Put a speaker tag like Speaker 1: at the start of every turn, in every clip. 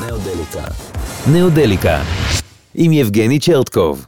Speaker 1: נאודליקה. נאודליקה, עם יבגני צ'רטקוב.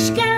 Speaker 2: esquece.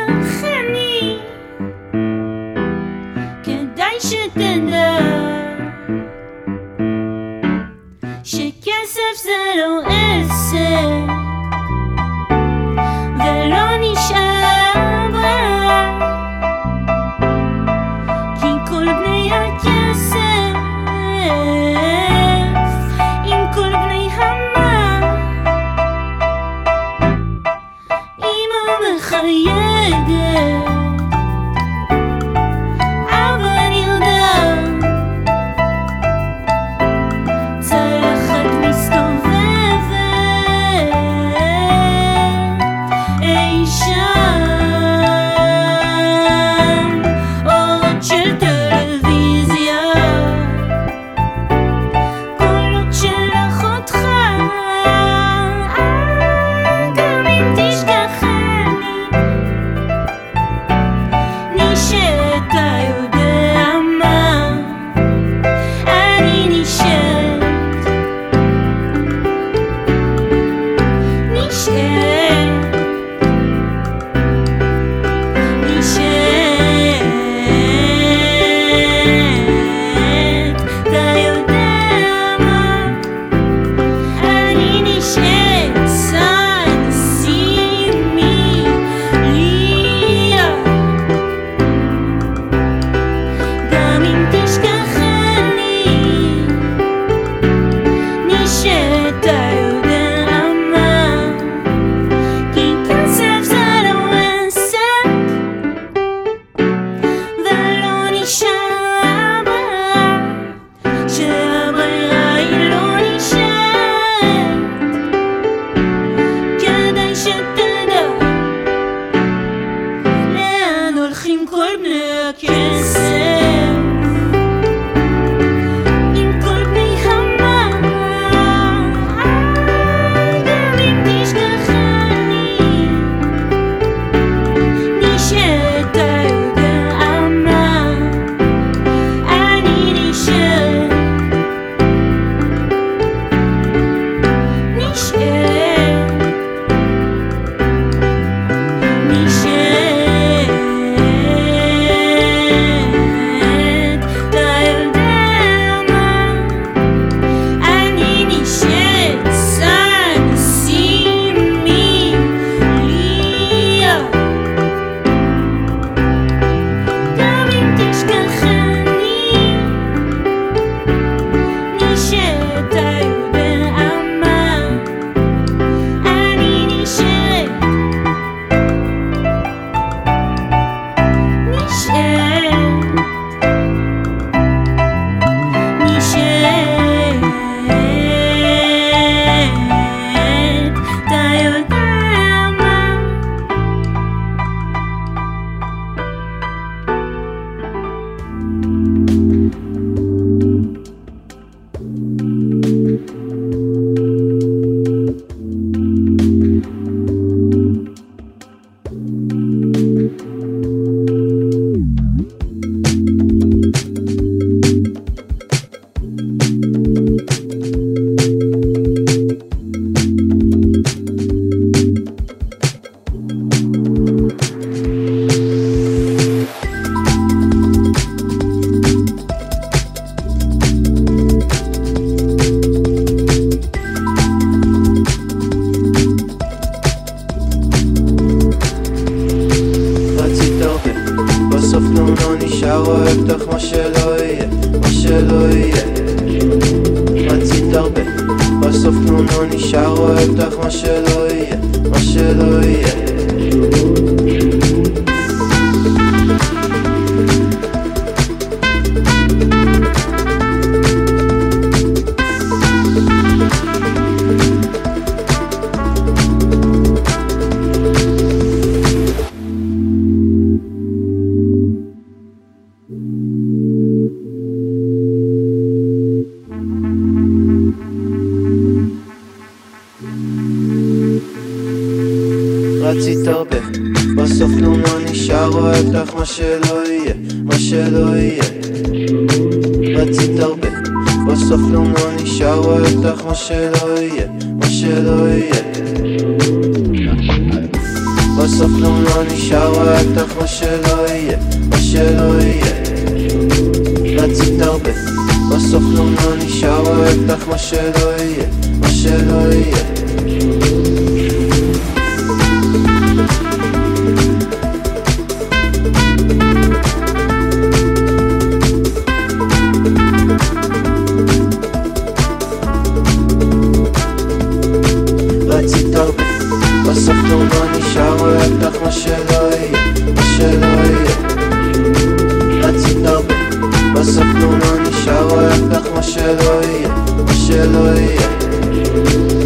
Speaker 2: אותך מה שלא יהיה, מה שלא יהיה.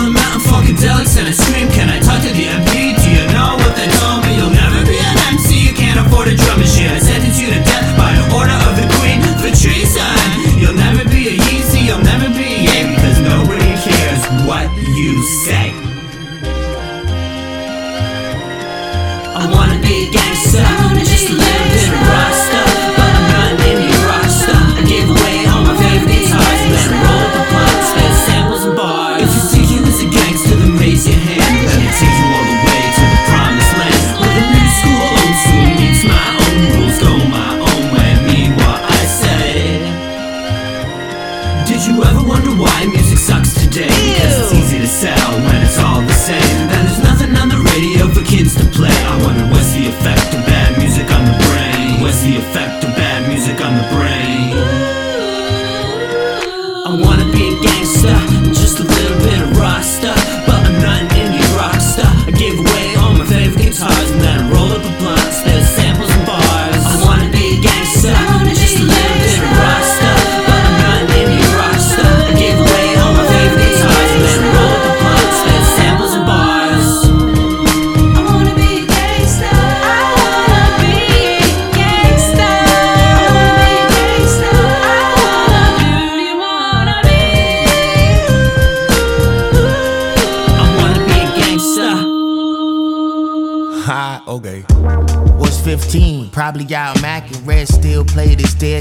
Speaker 3: Upon the mountain, funkadelics, and I scream, Can I talk to the MP?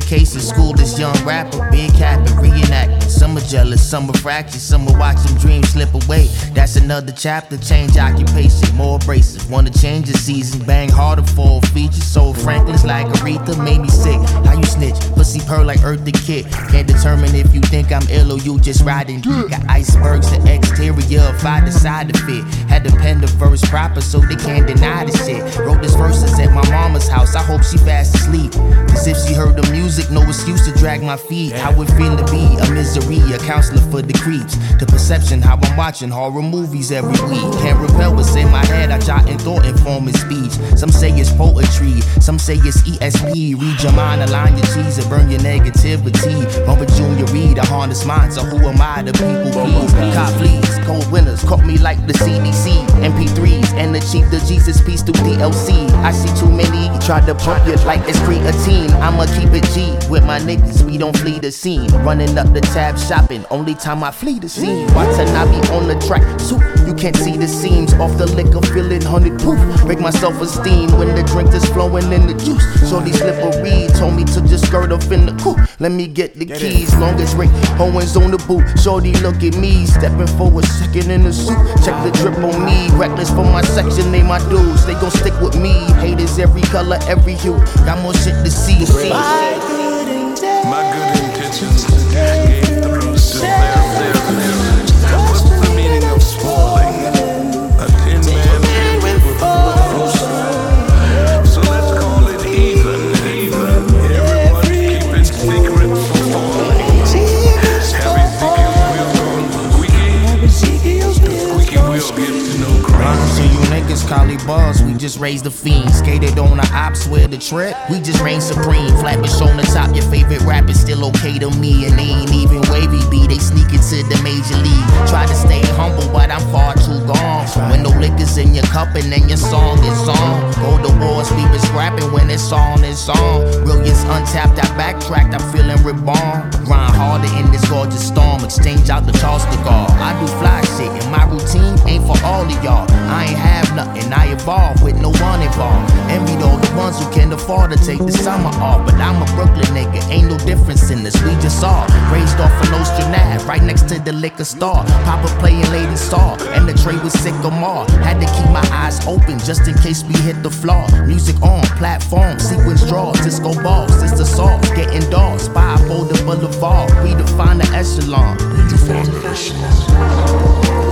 Speaker 4: Staircase in school. This young rapper, big cap and reenacting. Some are jealous, some are fractious, some are watching dreams slip away. That's another chapter. Change occupation, more abrasive. Wanna change the season, bang harder for features. So Franklin's like Aretha made me sick. Snitch? Pussy purr like Earth the Kid. Can't determine if you think I'm ill or you just riding. Got icebergs, the exterior, if I decide to fit. Had to pen the verse proper so they can't deny the shit. Wrote this verses at my mama's house. I hope she fast asleep. Cause if she heard the music, no excuse to drag my feet. How it feel to be a misery, a counselor for the creeps. The perception, how I'm watching horror movies every week. Can't repel what's in my head. I jot and thought informing speech. Some say it's poetry, some say it's ESP. Read your mind, align your cheese, and burn your negativity. Bumper Junior Reed, a harness mind. So who am I? The people please. Cop fleas, cold winners, caught me like the CDC. MP3s and the chief, the Jesus piece through DLC. I see too many try to pump you like it's creatine. I'ma keep it G with my niggas. We don't flee the scene. Running up the tab shopping. Only time I flee the scene. Watanabe on the track. Soup, you can't see the seams off the liquor. Feeling hundred proof. Break my self esteem when the drink is flowing in the juice. Shorty slippery told me to just skirt up in the coupe. Let me get the keys. Long as Rick Owens on the boot. Shorty look at me. Stepping for a second in the suit. Check the drip on me. Reckless for my section. They my dudes. They gon' stick with me. Haters every color, every hue. Got more shit to see. see.
Speaker 5: My good intentions gave the to their their their.
Speaker 4: Collie Buzz, we just raised the fiend. Skated on the ops with the trip, we just reign supreme. Flatbush on the top, your favorite rap is still okay to me. And they ain't even wavy B, they sneak into the major league. Try to stay humble, but I'm far in your cup and then your song is on. To wars, we been scrapping when it's on, it's on. Brilliance untapped, I backtracked, I'm feeling reborn. Grind harder in this gorgeous storm, exchange out the the guard. I do fly shit, and my routine ain't for all of y'all. I ain't have nothing, I evolve with no one involved. Envied all the ones who can afford to take the summer off. But I'm a Brooklyn nigga, ain't no difference in this. We just all raised off an Ocean Ave, right next to the liquor store. Papa playing Lady Star, and the tray was sycamore. Had to keep my eyes open just in case we hit the floor. Music on, platform, sequence draws, disco balls, the sauce. Getting dogs, for the boulevard. We define the echelon.
Speaker 5: And there it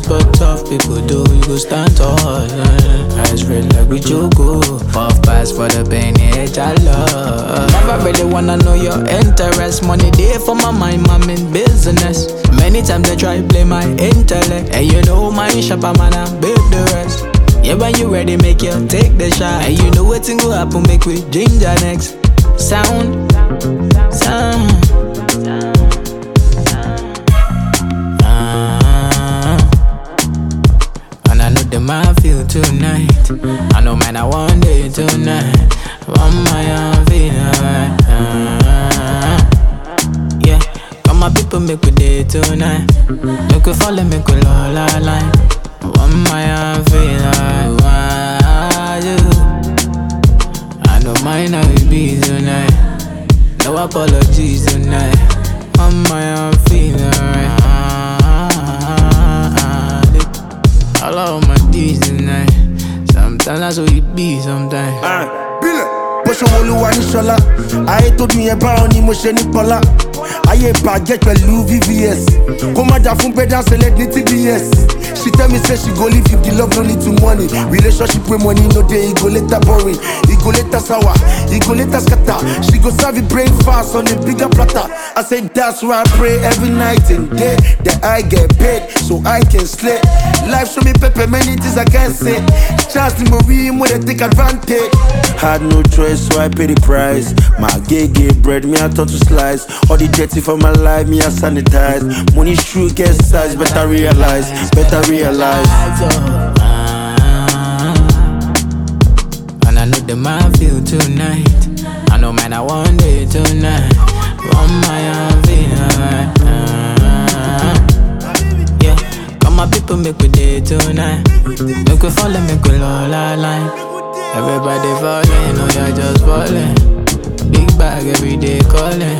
Speaker 6: but tough people do we go stand tall. Eyes red like we jogo. Puff pass for the pain, edge I love. Never really wanna know your interest. Money day for my mind, I'm in business. Many times they try play my intellect. And you know my shopper man, I build the rest. Yeah, when you ready, make you take the shot. And you know what's gonna happen, make we ginger next. Sound, sound. I the man feel tonight. I know man, I want day tonight. One my own feel alright. Ah. Yeah, come my people make we day tonight. Make we follow, make we low la line. One my own feel alright. Why you? I mine how it be tonight. No apologies tonight. One my own feel All of my D's tonight. Sometimes that's what it be. Sometimes.
Speaker 7: wo olúwa ní ṣọlá ayé tó dùn yẹn báwọn ni mo ṣe ní pọlá ayé ìbàjẹ́ pẹ̀lú vvs kó má jà fún gbẹ́dá sẹlẹ̀ ní tbs she tell me say she go leave if the love no to money relationship with money no day, e go later boring e go let later sour e go let later scatter she go serve you break fast on a bigger platter i say that's why i pray every night and day that i get paid so i can slay life show me pepper many things i can't say chance ni mo rí mo dey take advantage. Had no choice, so I pay the price. My gay gay bread, me I turn to slice. All the dirty for my life, me I sanitize. Money shoe get size, better realize, better realize.
Speaker 6: And I know the man feel tonight. I know man, I want it tonight. One my own feel. Yeah, come my people make we day tonight. Make we follow, make we low la line. Everybody falling, oh yeah, just falling. Big bag every day calling.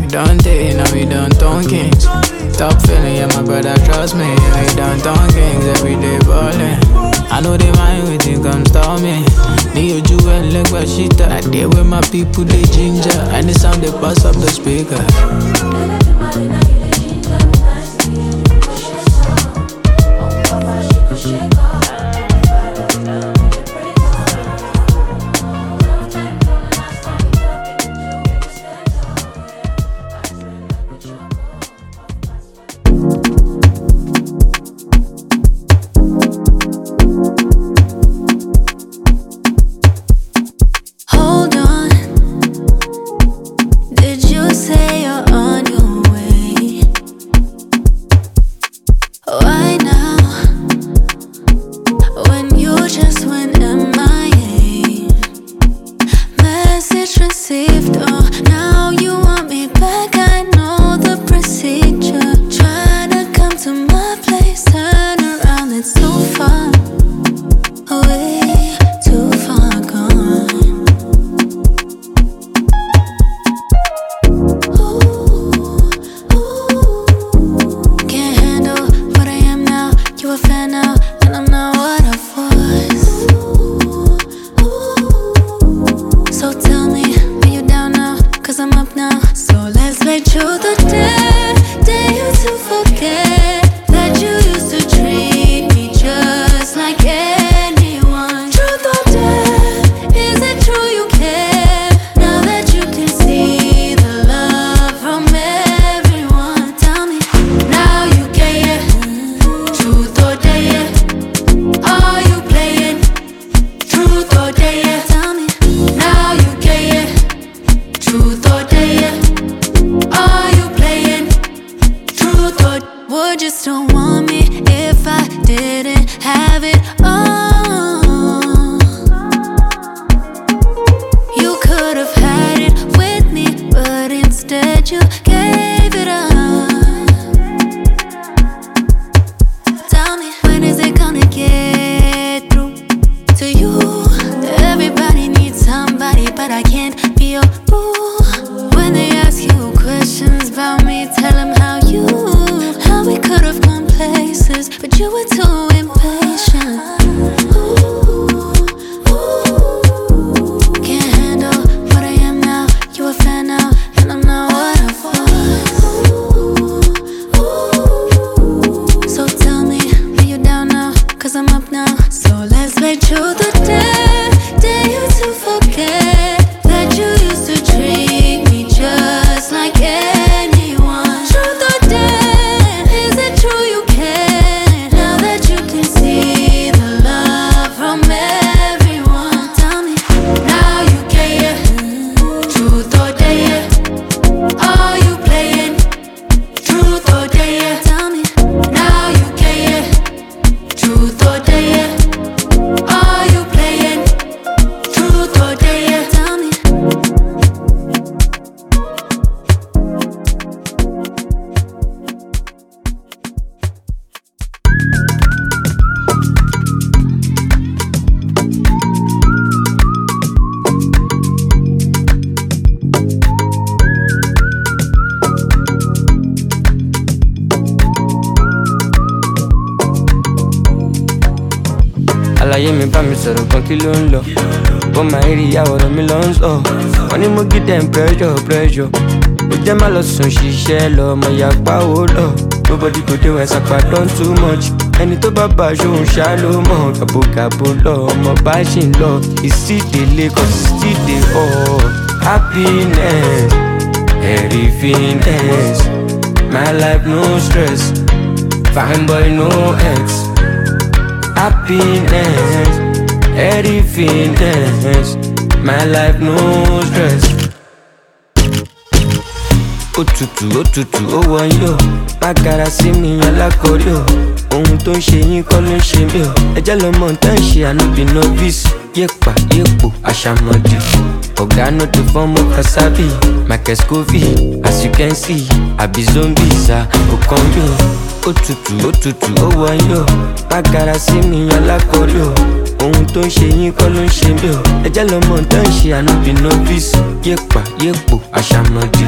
Speaker 6: We don't take, now we don't turn kings. Top feeling, yeah, my brother, trust me. Don't turn kings every day balling. I know they mind when they come stop me. Me, you, and look what she thought. I deal with my people, they ginger. And the sound they bust up the speaker.
Speaker 8: look sọ̀rọ̀ gan kí ló ń lọ ó máa rí àwòrán mi lọ ń sọ wọn ní mo gidi dem pressure. Pressure ó jẹ́ má lọ sùn ṣiṣẹ́ lọ ọmọ ìyàpá ó lọ nobody go dey wẹ̀ sàpà don too much. Ẹni tó bá bá aṣọ òun ṣá ló mọ̀. Gàbogàbo lọ ọmọ bá ṣì ń lọ. Ìsídèlé kò sí sídè ọ̀ happiness everythingness my life no stress. Fine boy no ex. happiness, everythingness. My life no stress. Òtútù òtútù ó wọ̀nyí o, má gara sí mi alákọ̀ọ́rí o. Ohun tó ń ṣe yín kọ́ ló ń ṣe mí o. Ẹjẹ́ lọmọ tá ń ṣe ànúbì novice. Yépa yépo àṣàmọ̀dì. Ọ̀gá no dey fọ́mọ kasabi. Michael Scoville, as you can see, àbí zombies à kò kàn mí. Òtútù òtútù ó wọ̀nyí o, gara sí mi alákọ̀ọ́rí o. Ohun tó ń ṣe yín kọ́ ló ń ṣe mí o. Ẹjẹ́ lọmọ tá ń ṣe ànúbì novice. Yépa yépo àṣàmọ̀dì.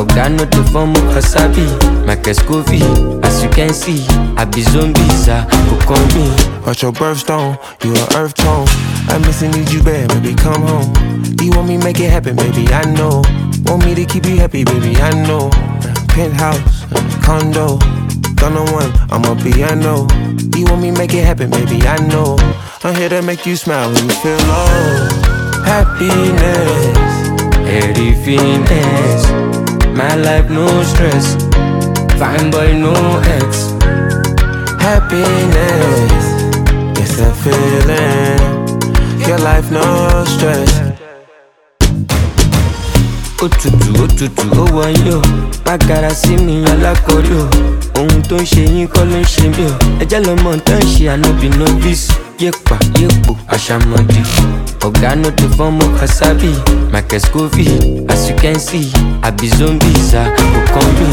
Speaker 8: Ọ̀gá no dey fọ́mọ kasabi. Michael Scoville, as you can see, àbí zombies à kò kàn mí.
Speaker 9: Watch your birthstone, you a earth tone. I miss and need you bad, baby, come home. You want me make it happen, baby, I know. Want me to keep you happy, baby, I know. Penthouse, condo, gonna one, I'm a piano. You want me make it happen, baby, I know. I'm here to make you smile when you feel low.
Speaker 8: Happiness, everythingness. My life no stress, fine boy no ex.
Speaker 9: Happiness, it's a feeling. Your life no stress.
Speaker 8: Òtútù òtútù ó wọ̀nyí o, gara sí mi alákọ̀ọ́rí o. Ohun tó ń ṣe yín kọ́ ló ń ṣe mí o. Ẹjẹ́ lọmọ tá ń ṣe ànúbì novice. Yépa yépo àṣàmọ̀dì. Ọ̀gá no dey fọ́mọ kasabi. Michael Scoville, as you can see, àbí zombies à kò kàn mí.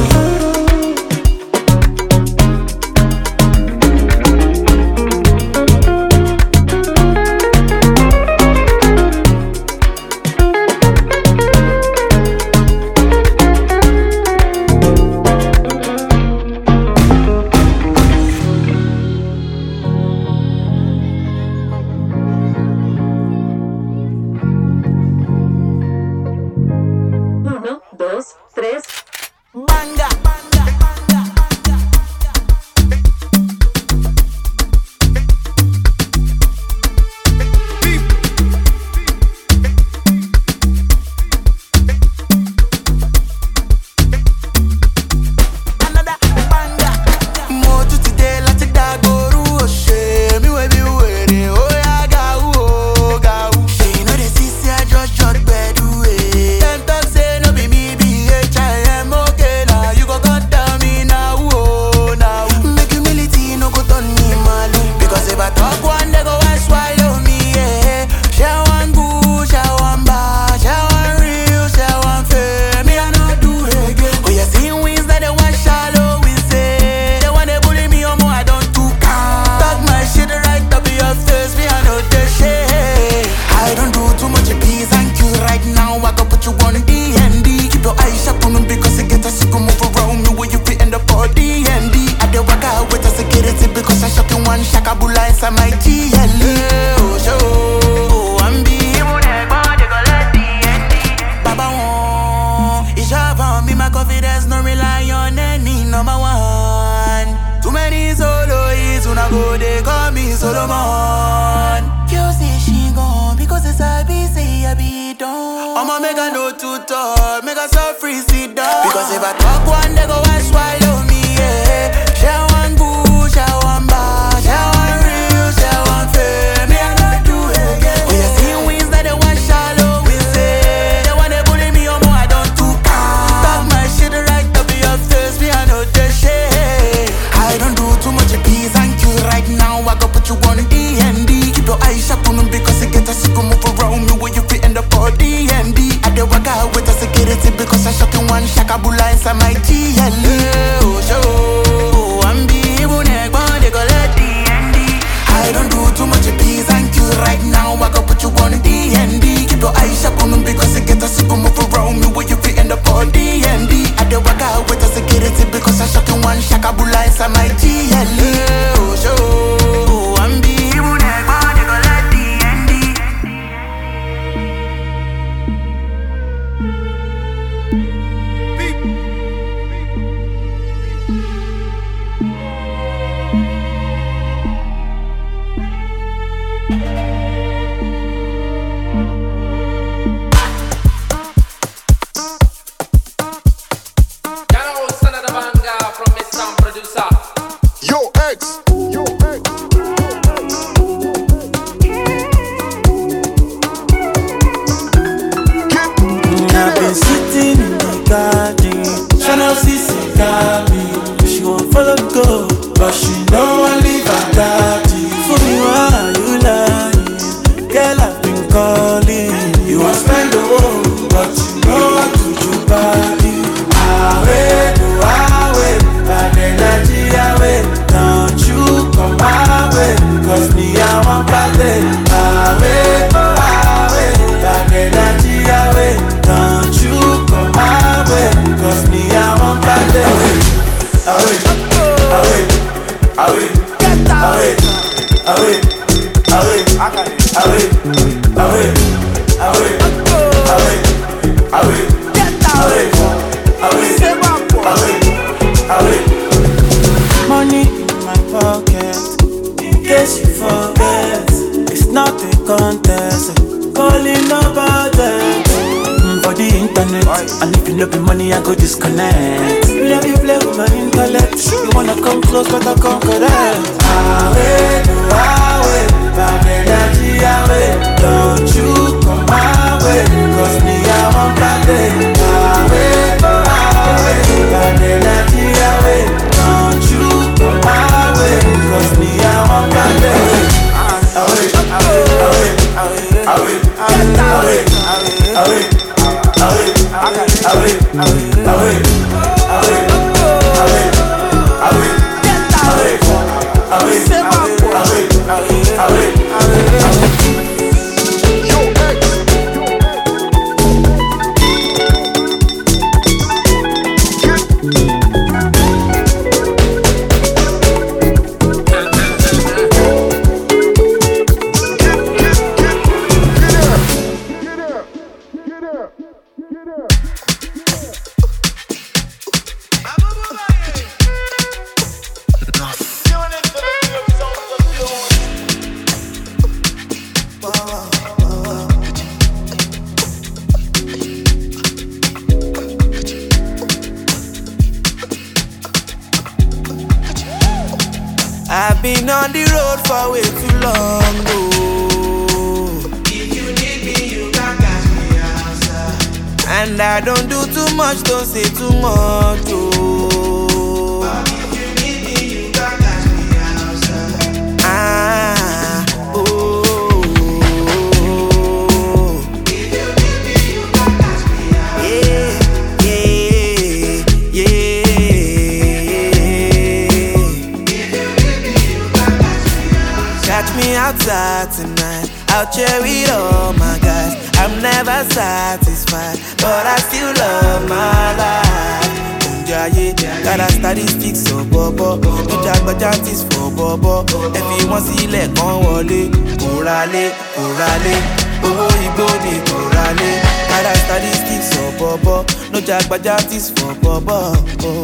Speaker 10: Oh.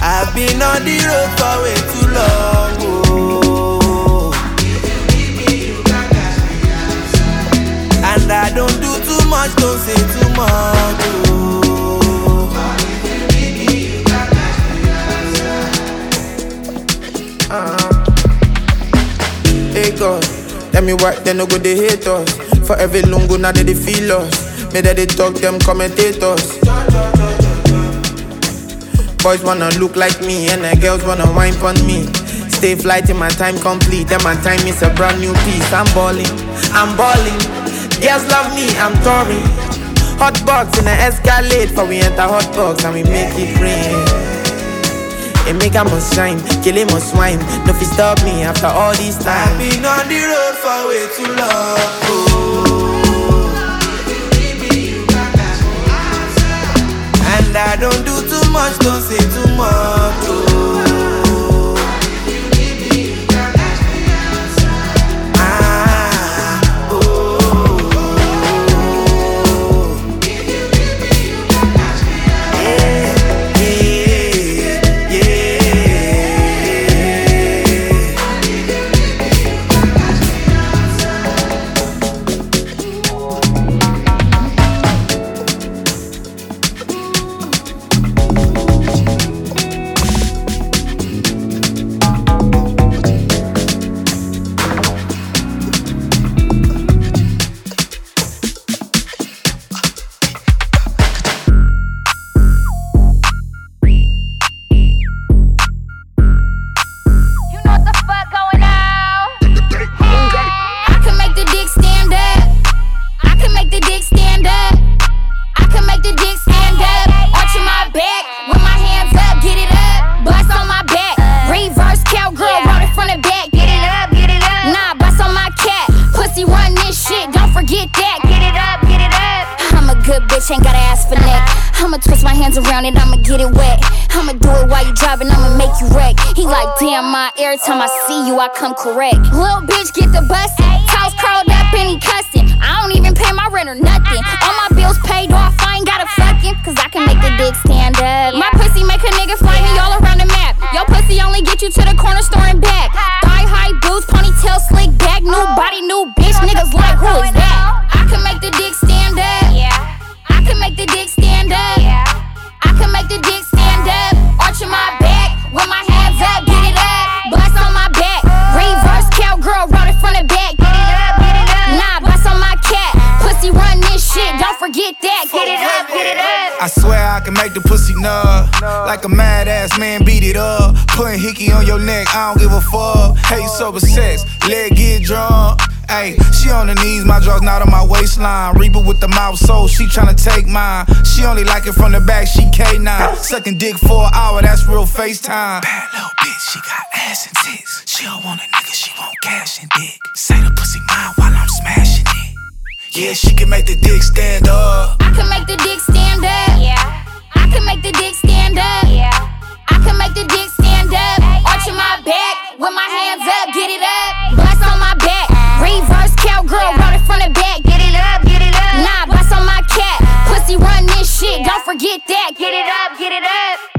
Speaker 11: I've been on the road for way too long. Oh. And I don't do too much, don't say too much. Oh. Uh-huh. Hey God, tell me why they no go they hate us. For every lungo now they, they feel us. Me that they talk them commentators. Boys wanna look like me and the girls wanna wine on me. Stay fly till my time complete. Then my time is a brand new piece. I'm balling, I'm balling. Girls love me, I'm touring. Hot box in the Escalade for we enter hot box and we make it rain. It make I must shine, kill him must swine. No fi stop me after all this time. I've been on the road for way too long. Oh. And I don't do much, don't say too much.
Speaker 12: Damn, my every time I see you, I come correct. Little bitch, get the bustin'. Toes curled up and he cussin'. I don't even pay my rent or nothing. All my bills paid off, I ain't gotta fucking, cause I can make the dick stand up. My pussy make a nigga fly me all around the map. Your pussy only get you to the corner store and back. Thigh high boots, ponytail slick back, new body, new bitch. Niggas like, who is that? I can make the dick stand up. Yeah. I can make the dick stand up. Yeah. I can make the dick stand up. Arching my back
Speaker 13: I swear I can make the pussy nut. Like a mad ass man, beat it up. Putting hickey on your neck, I don't give a fuck. Hate sober sex, leg get drunk. Ayy, she on her knees, my drawers not on my waistline. Reaper with the mouth, so she tryna take mine. She only like it from the back, she K9. Sucking dick for an hour, that's real FaceTime. Bad little bitch, she got ass and tits. She don't want a nigga, she want cash and dick. Say the pussy mine while I'm smashing it. Yeah, she can make the dick stand up.
Speaker 12: I can make the dick stand up. Yeah. I can make the dick stand up. Yeah. I can make the dick stand up. Arching my back with my hands up, get it up. Bust on my back. Reverse cowgirl, roll it from the back. Get it up, get it up. Nah, bust on my cat. Pussy run this shit, don't forget that. Get it up, get it up.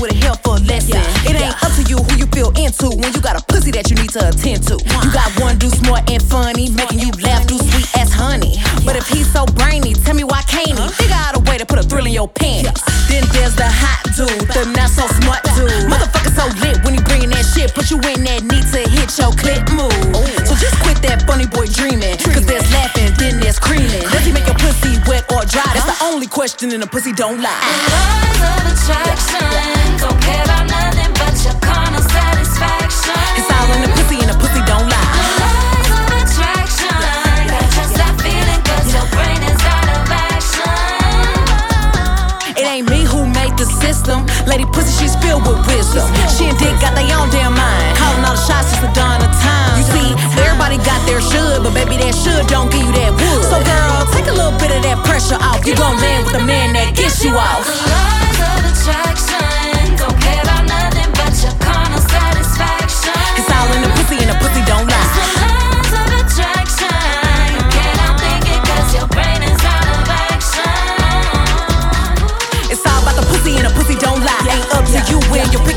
Speaker 14: I'ma hit you with a helpful lesson. It ain't up to you who you feel into when you got a pussy that you need to attend to. You got one dude smart and funny, making you laugh, do sweet as honey. But if he's so brainy, tell me why can't he? Figure out a way to put a thrill in your pants. Then there's the hot dude, the not so smart dude. Motherfucker so lit when he bringing that shit, put you in that need to hit your clip move. So just quit that funny boy dreaming, cause there's laughing, then there's creaming. Does he make your pussy wet or dry? That's the only question and a pussy don't lie.
Speaker 12: Laws of attraction. Don't care about nothing but your carnal
Speaker 14: the system. Lady pussy, she's filled with wisdom. She and Dick got their own damn mind. Calling all the shots since the dawn of time. You see, everybody got their should, but baby, that should don't give you that would. So girl, take a little bit of that pressure off. You gon' land with the man that gets you off.
Speaker 12: The Laws of attraction. Don't care about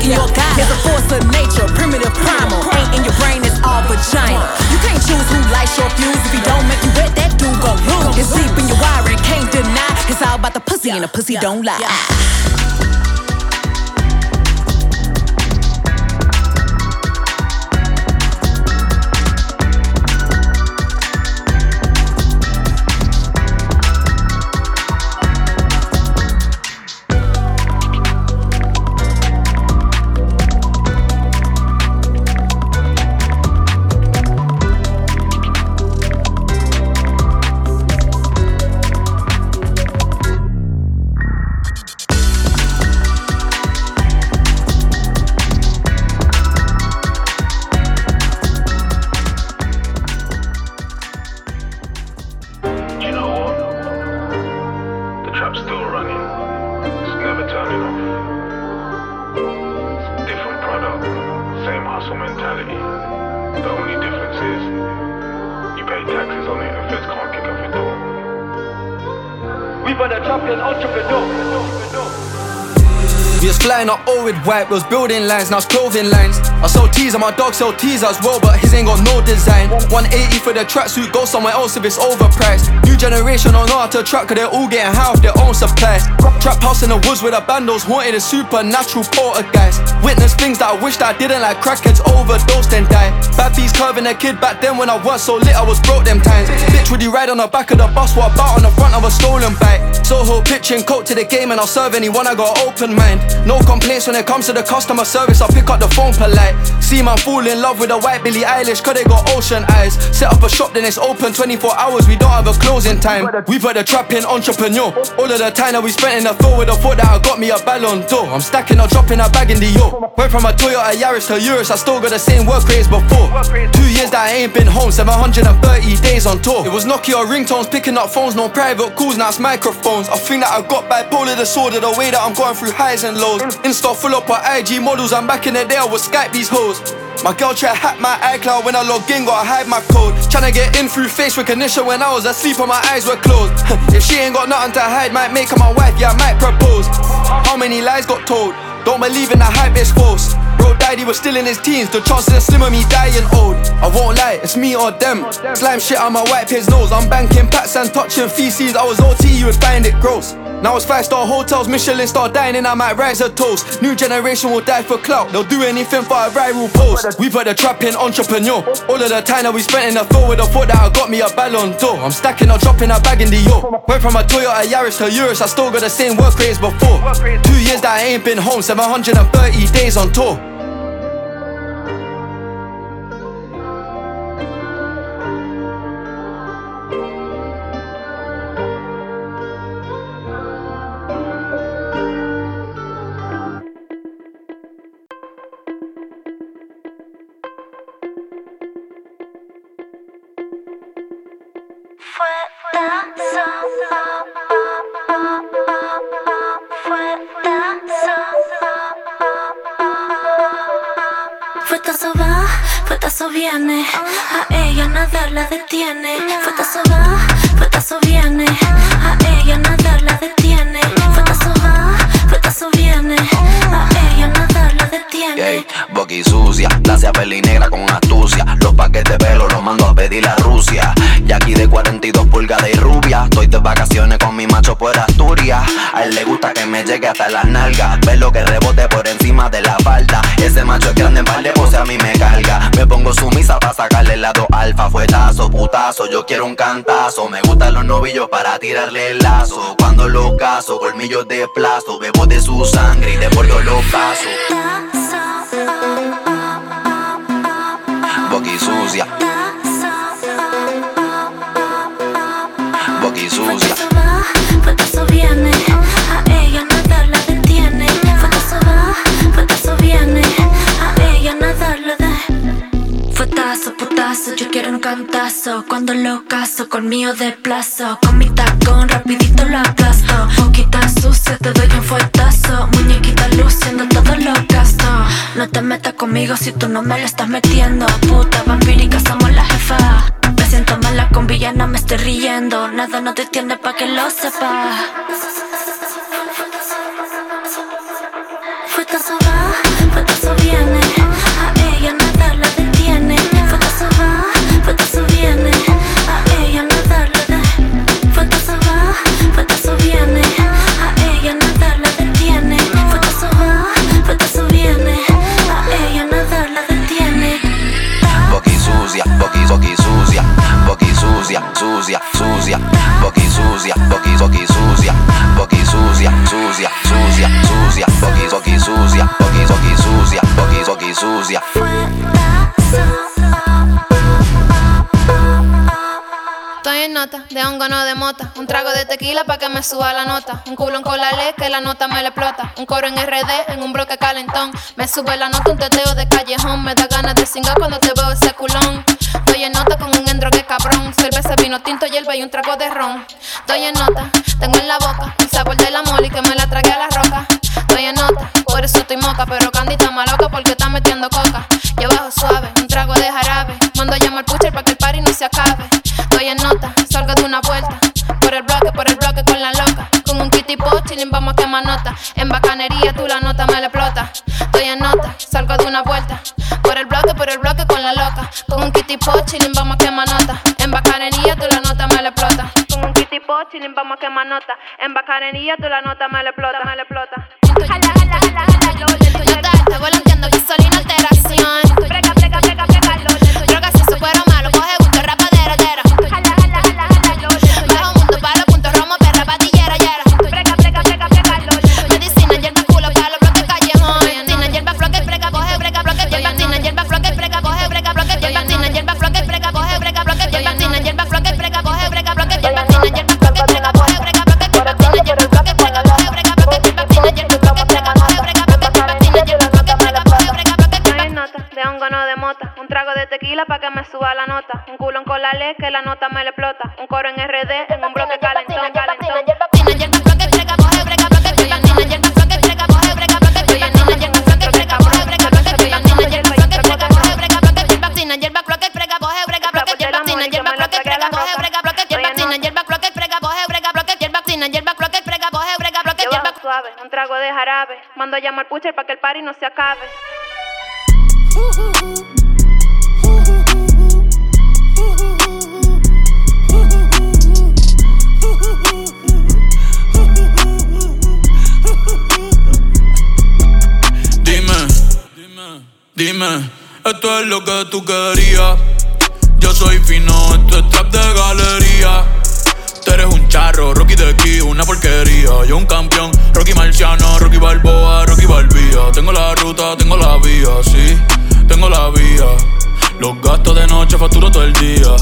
Speaker 14: in your thigh. There's a
Speaker 12: force of nature, primitive primal. Ain't in your brain,
Speaker 14: it's all vagina. You can't choose who lights your fuse. If he don't make
Speaker 5: you wet, that dude gon' lose. It's deep in your wiring, can't deny. It's all about the pussy, and
Speaker 15: the
Speaker 16: pussy don't lie. White, was building lines, now it's clothing lines. I sell teas and my dog sell teas as well, but his ain't got no design. 180 for the tracksuit, go somewhere else if it's overpriced. New generation don't know how to track, cause they're all getting high off their own supply. Trap house in the woods with a bandos, haunted a supernatural poltergeist. Witness things that I wished I didn't, like crackheads overdosed and die. Bad beats curving a kid back then when I was so lit, I was broke them times. Bitch, would you ride on the back of the bus, what about on the front of a stolen bike? Soho pitching coat to the game and I'll serve anyone, I got open mind. No complaints when it comes to the customer service, I'll pick up the phone polite. See man fall in love with a white Billie Eilish, cause they got ocean eyes. Set up a shop, then it's open 24 hours, we don't have a closing time. We put the trap in entrepreneur. All of the time that we spent in the field with the thought that I got me a ballon d'or. I'm stacking or dropping a bag in the yo. Went from a Toyota Yaris to Urus, I still got the same work rates before. Two years that I ain't been home, 730 days on tour. It was Nokia ringtones, picking up phones, no private calls, now it's microphones. I think that I got bipolar disorder, the way that I'm going through highs and lows. Insta full up of IG models, and back in the day I would Skype these hoes. My girl try hack my iCloud when I log in, gotta hide my code. Tryna get in through face recognition when I was asleep and my eyes were closed. if she ain't got nothing to hide, might make her my wife, yeah, I might propose. How many lies got told? Don't believe in the hype, it's false. Bro died, he was still in his teens. The chances are slim of me dying old. I won't lie, it's me or them. Slime shit on my white his nose. I'm banking pats and touching feces. I was OT, you would find it gross. Now it's five star hotels, Michelin star dining, I might rise a toast. New generation will die for clout, they'll do anything for a viral post. We put the trap in entrepreneur. All of the time that we spent in the field with the thought that I got me a ballon d'or. I'm stacking or dropping a bag in the yo. Went from a Toyota Yaris to Urus, I still got the same work rates before. Two years that I ain't been home, 730 days on tour.
Speaker 17: Detiene. Fuetazo va, fuetazo viene.
Speaker 18: Boqui sucia, a peli negra con astucia. Los paquetes de pelo los mando a pedir a Rusia. Y aquí de 42 pulgadas y rubia. Estoy de vacaciones con mi macho por Asturias. A él le gusta que me llegue hasta las nalgas. Ver lo que rebote por encima de la falda. Ese macho es grande en par de pose a mí me carga. Me pongo sumisa para sacarle el lado alfa. Fuetazo, putazo, yo quiero un cantazo. Me gustan los novillos para tirarle el lazo. Cuando lo caso, colmillos de plazo. Bebo de su sangre y de bordo los pasos. Sucia.
Speaker 17: Yo quiero un cantazo. Cuando lo caso, conmigo de plazo. Con mi tacón, rapidito lo aplasto. Poquita sucia, te doy un fuetazo. Muñequita luciendo todo lo gasto. No te metas conmigo si tú no me lo estás metiendo. Puta vampírica, somos la jefa. Me siento mala con villana, me estoy riendo. Nada no te entiende pa' que lo sepa.
Speaker 18: Boqui sucia, boqui boqui sucia, boqui sucia, sucia, sucia, sucia, boqui boqui sucia, boqui boqui sucia, boqui boqui
Speaker 19: de hongo no de mota. Un trago de tequila pa' que me suba la nota. Un culo en cola le que la nota me le explota. Un coro en RD, en un bloque calentón. Me sube la nota, un teteo de callejón. Me da ganas de cingar cuando te veo ese culón. Estoy en nota con un endrogue cabrón. Cerveza, vino tinto, hierba y un trago de ron. Estoy en nota, tengo en la boca el sabor de la moli que me la tragué a la roca. Estoy en nota, por eso estoy moca. Pero Candy está maloca porque está metiendo coca. Bacanería tú la nota me la explota. Estoy en nota, salgo de una vuelta. Por el bloque, por el bloque con la loca. Con un kitty pot, chilling, vamos a quemar nota. En bacanería tú la nota me la explota. Con un kitty pot, chilling, vamos a quemar nota. En bacanería tú la nota me la explota, me la explota. nota pa' que me suba la nota. Un culón con la ley que la nota me le explota. Un coro en RD, en un bloque calentón, calentón. Un trago de jarabe. Mando a llamar pucher para que el party no se acabe.
Speaker 20: Esto es lo que tú querías. Yo soy fino, esto es trap de galería. Tú eres un charro, Rocky de aquí, una porquería. Yo un campeón, Rocky Marciano, Rocky Balboa, Rocky Balbía. Tengo la ruta, tengo la vía, sí, tengo la vía. Los gastos de noche facturo todo el día.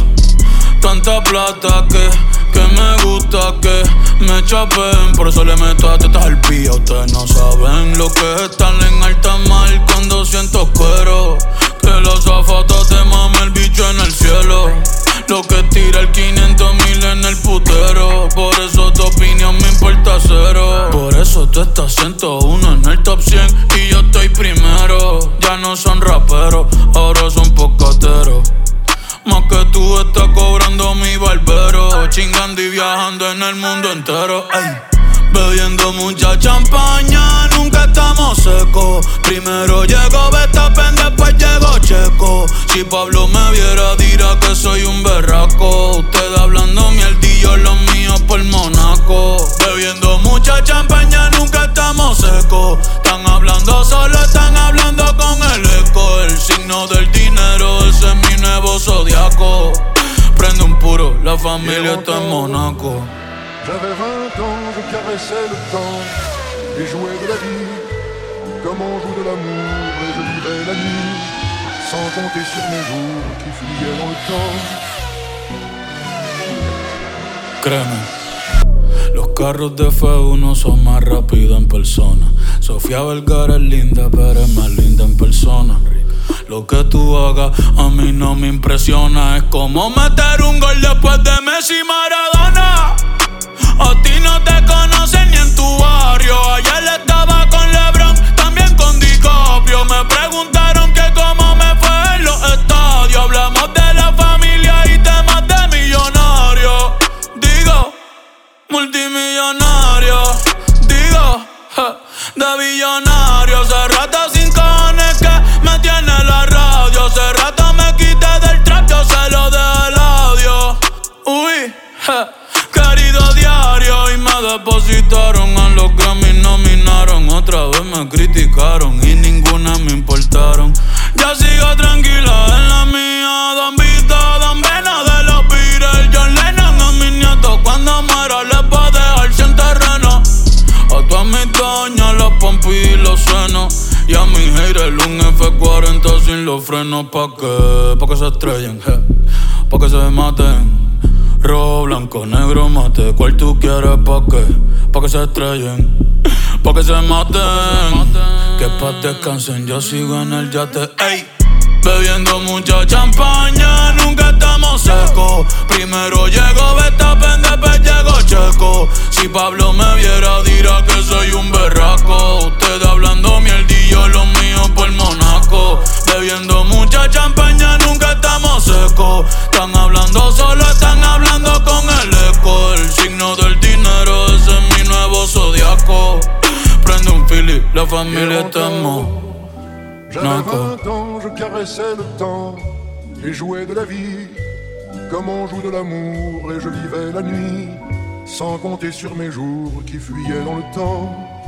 Speaker 20: Tanta plata que, que me gusta que me chapen. Por eso le meto a tetas al pía. Ustedes no saben lo que es estar en alta mar cuando siento cuero. Que los zapatos te mame el bicho en el cielo. Lo que tira el 500 mil en el putero. Por eso tu opinión me importa cero. Por eso tú estás 101 en el top 100 y yo estoy primero. Ya no son raperos, ahora son pocateros. Más que tú estás cobrando mi barbero. Chingando y viajando en el mundo entero. Ey. Bebiendo mucha champaña, nunca estamos secos. Primero llegó Betapen, después llegó Checo. Si Pablo me viera, dirá que soy un berraco. Usted hablando mierdillo, los míos por Monaco. Bebiendo mucha champaña, nunca estamos secos. Están hablando solo, están hablando con el eco. El signo del dinero, ese es mi nuevo zodiaco. Prende un puro, la familia está en Monaco.
Speaker 21: J'avais 20 ans, je caressais le temps et jouais de la vie comme on joue de l'amour et je vivais la nuit sans compter sur mes jours qui fuyaient dans le temps.
Speaker 20: Créeme, los carros de F1 son más rápidos en persona. Sofía Vergara es linda, pero es más linda en persona. Lo que tú hagas a mí no me impresiona. Es como meter un gol después de Messi Maradona. A ti no te conocen ni en tu barrio. Pa' que, pa' que se estrellen, je, pa' que se maten. Rojo, blanco, negro, mate, ¿cuál tú quieres pa' qué? Pa' que se estrellen, pa' que se maten. Que pa' descansen, yo sigo en el yate, ey. Bebiendo mucha champaña, nunca estamos secos. Primero llego Betapen, después llego Checo. Si Pablo me viera, dirá que soy un berraco. Ustedes hablando mierdillo, los míos por Monaco. Bebiendo mucha champaña, nunca estamos secos. Están hablando solo, están hablando con el eco. El signo del dinero, ese es mi nuevo zodiaco. Prende un fili, la familia estamos.
Speaker 21: J'avais
Speaker 20: Naco.
Speaker 21: 20 ans, je caressais le temps et jouais de la vie comme on joue de l'amour et je vivais la nuit sans compter sur mes jours qui fuyaient dans le temps.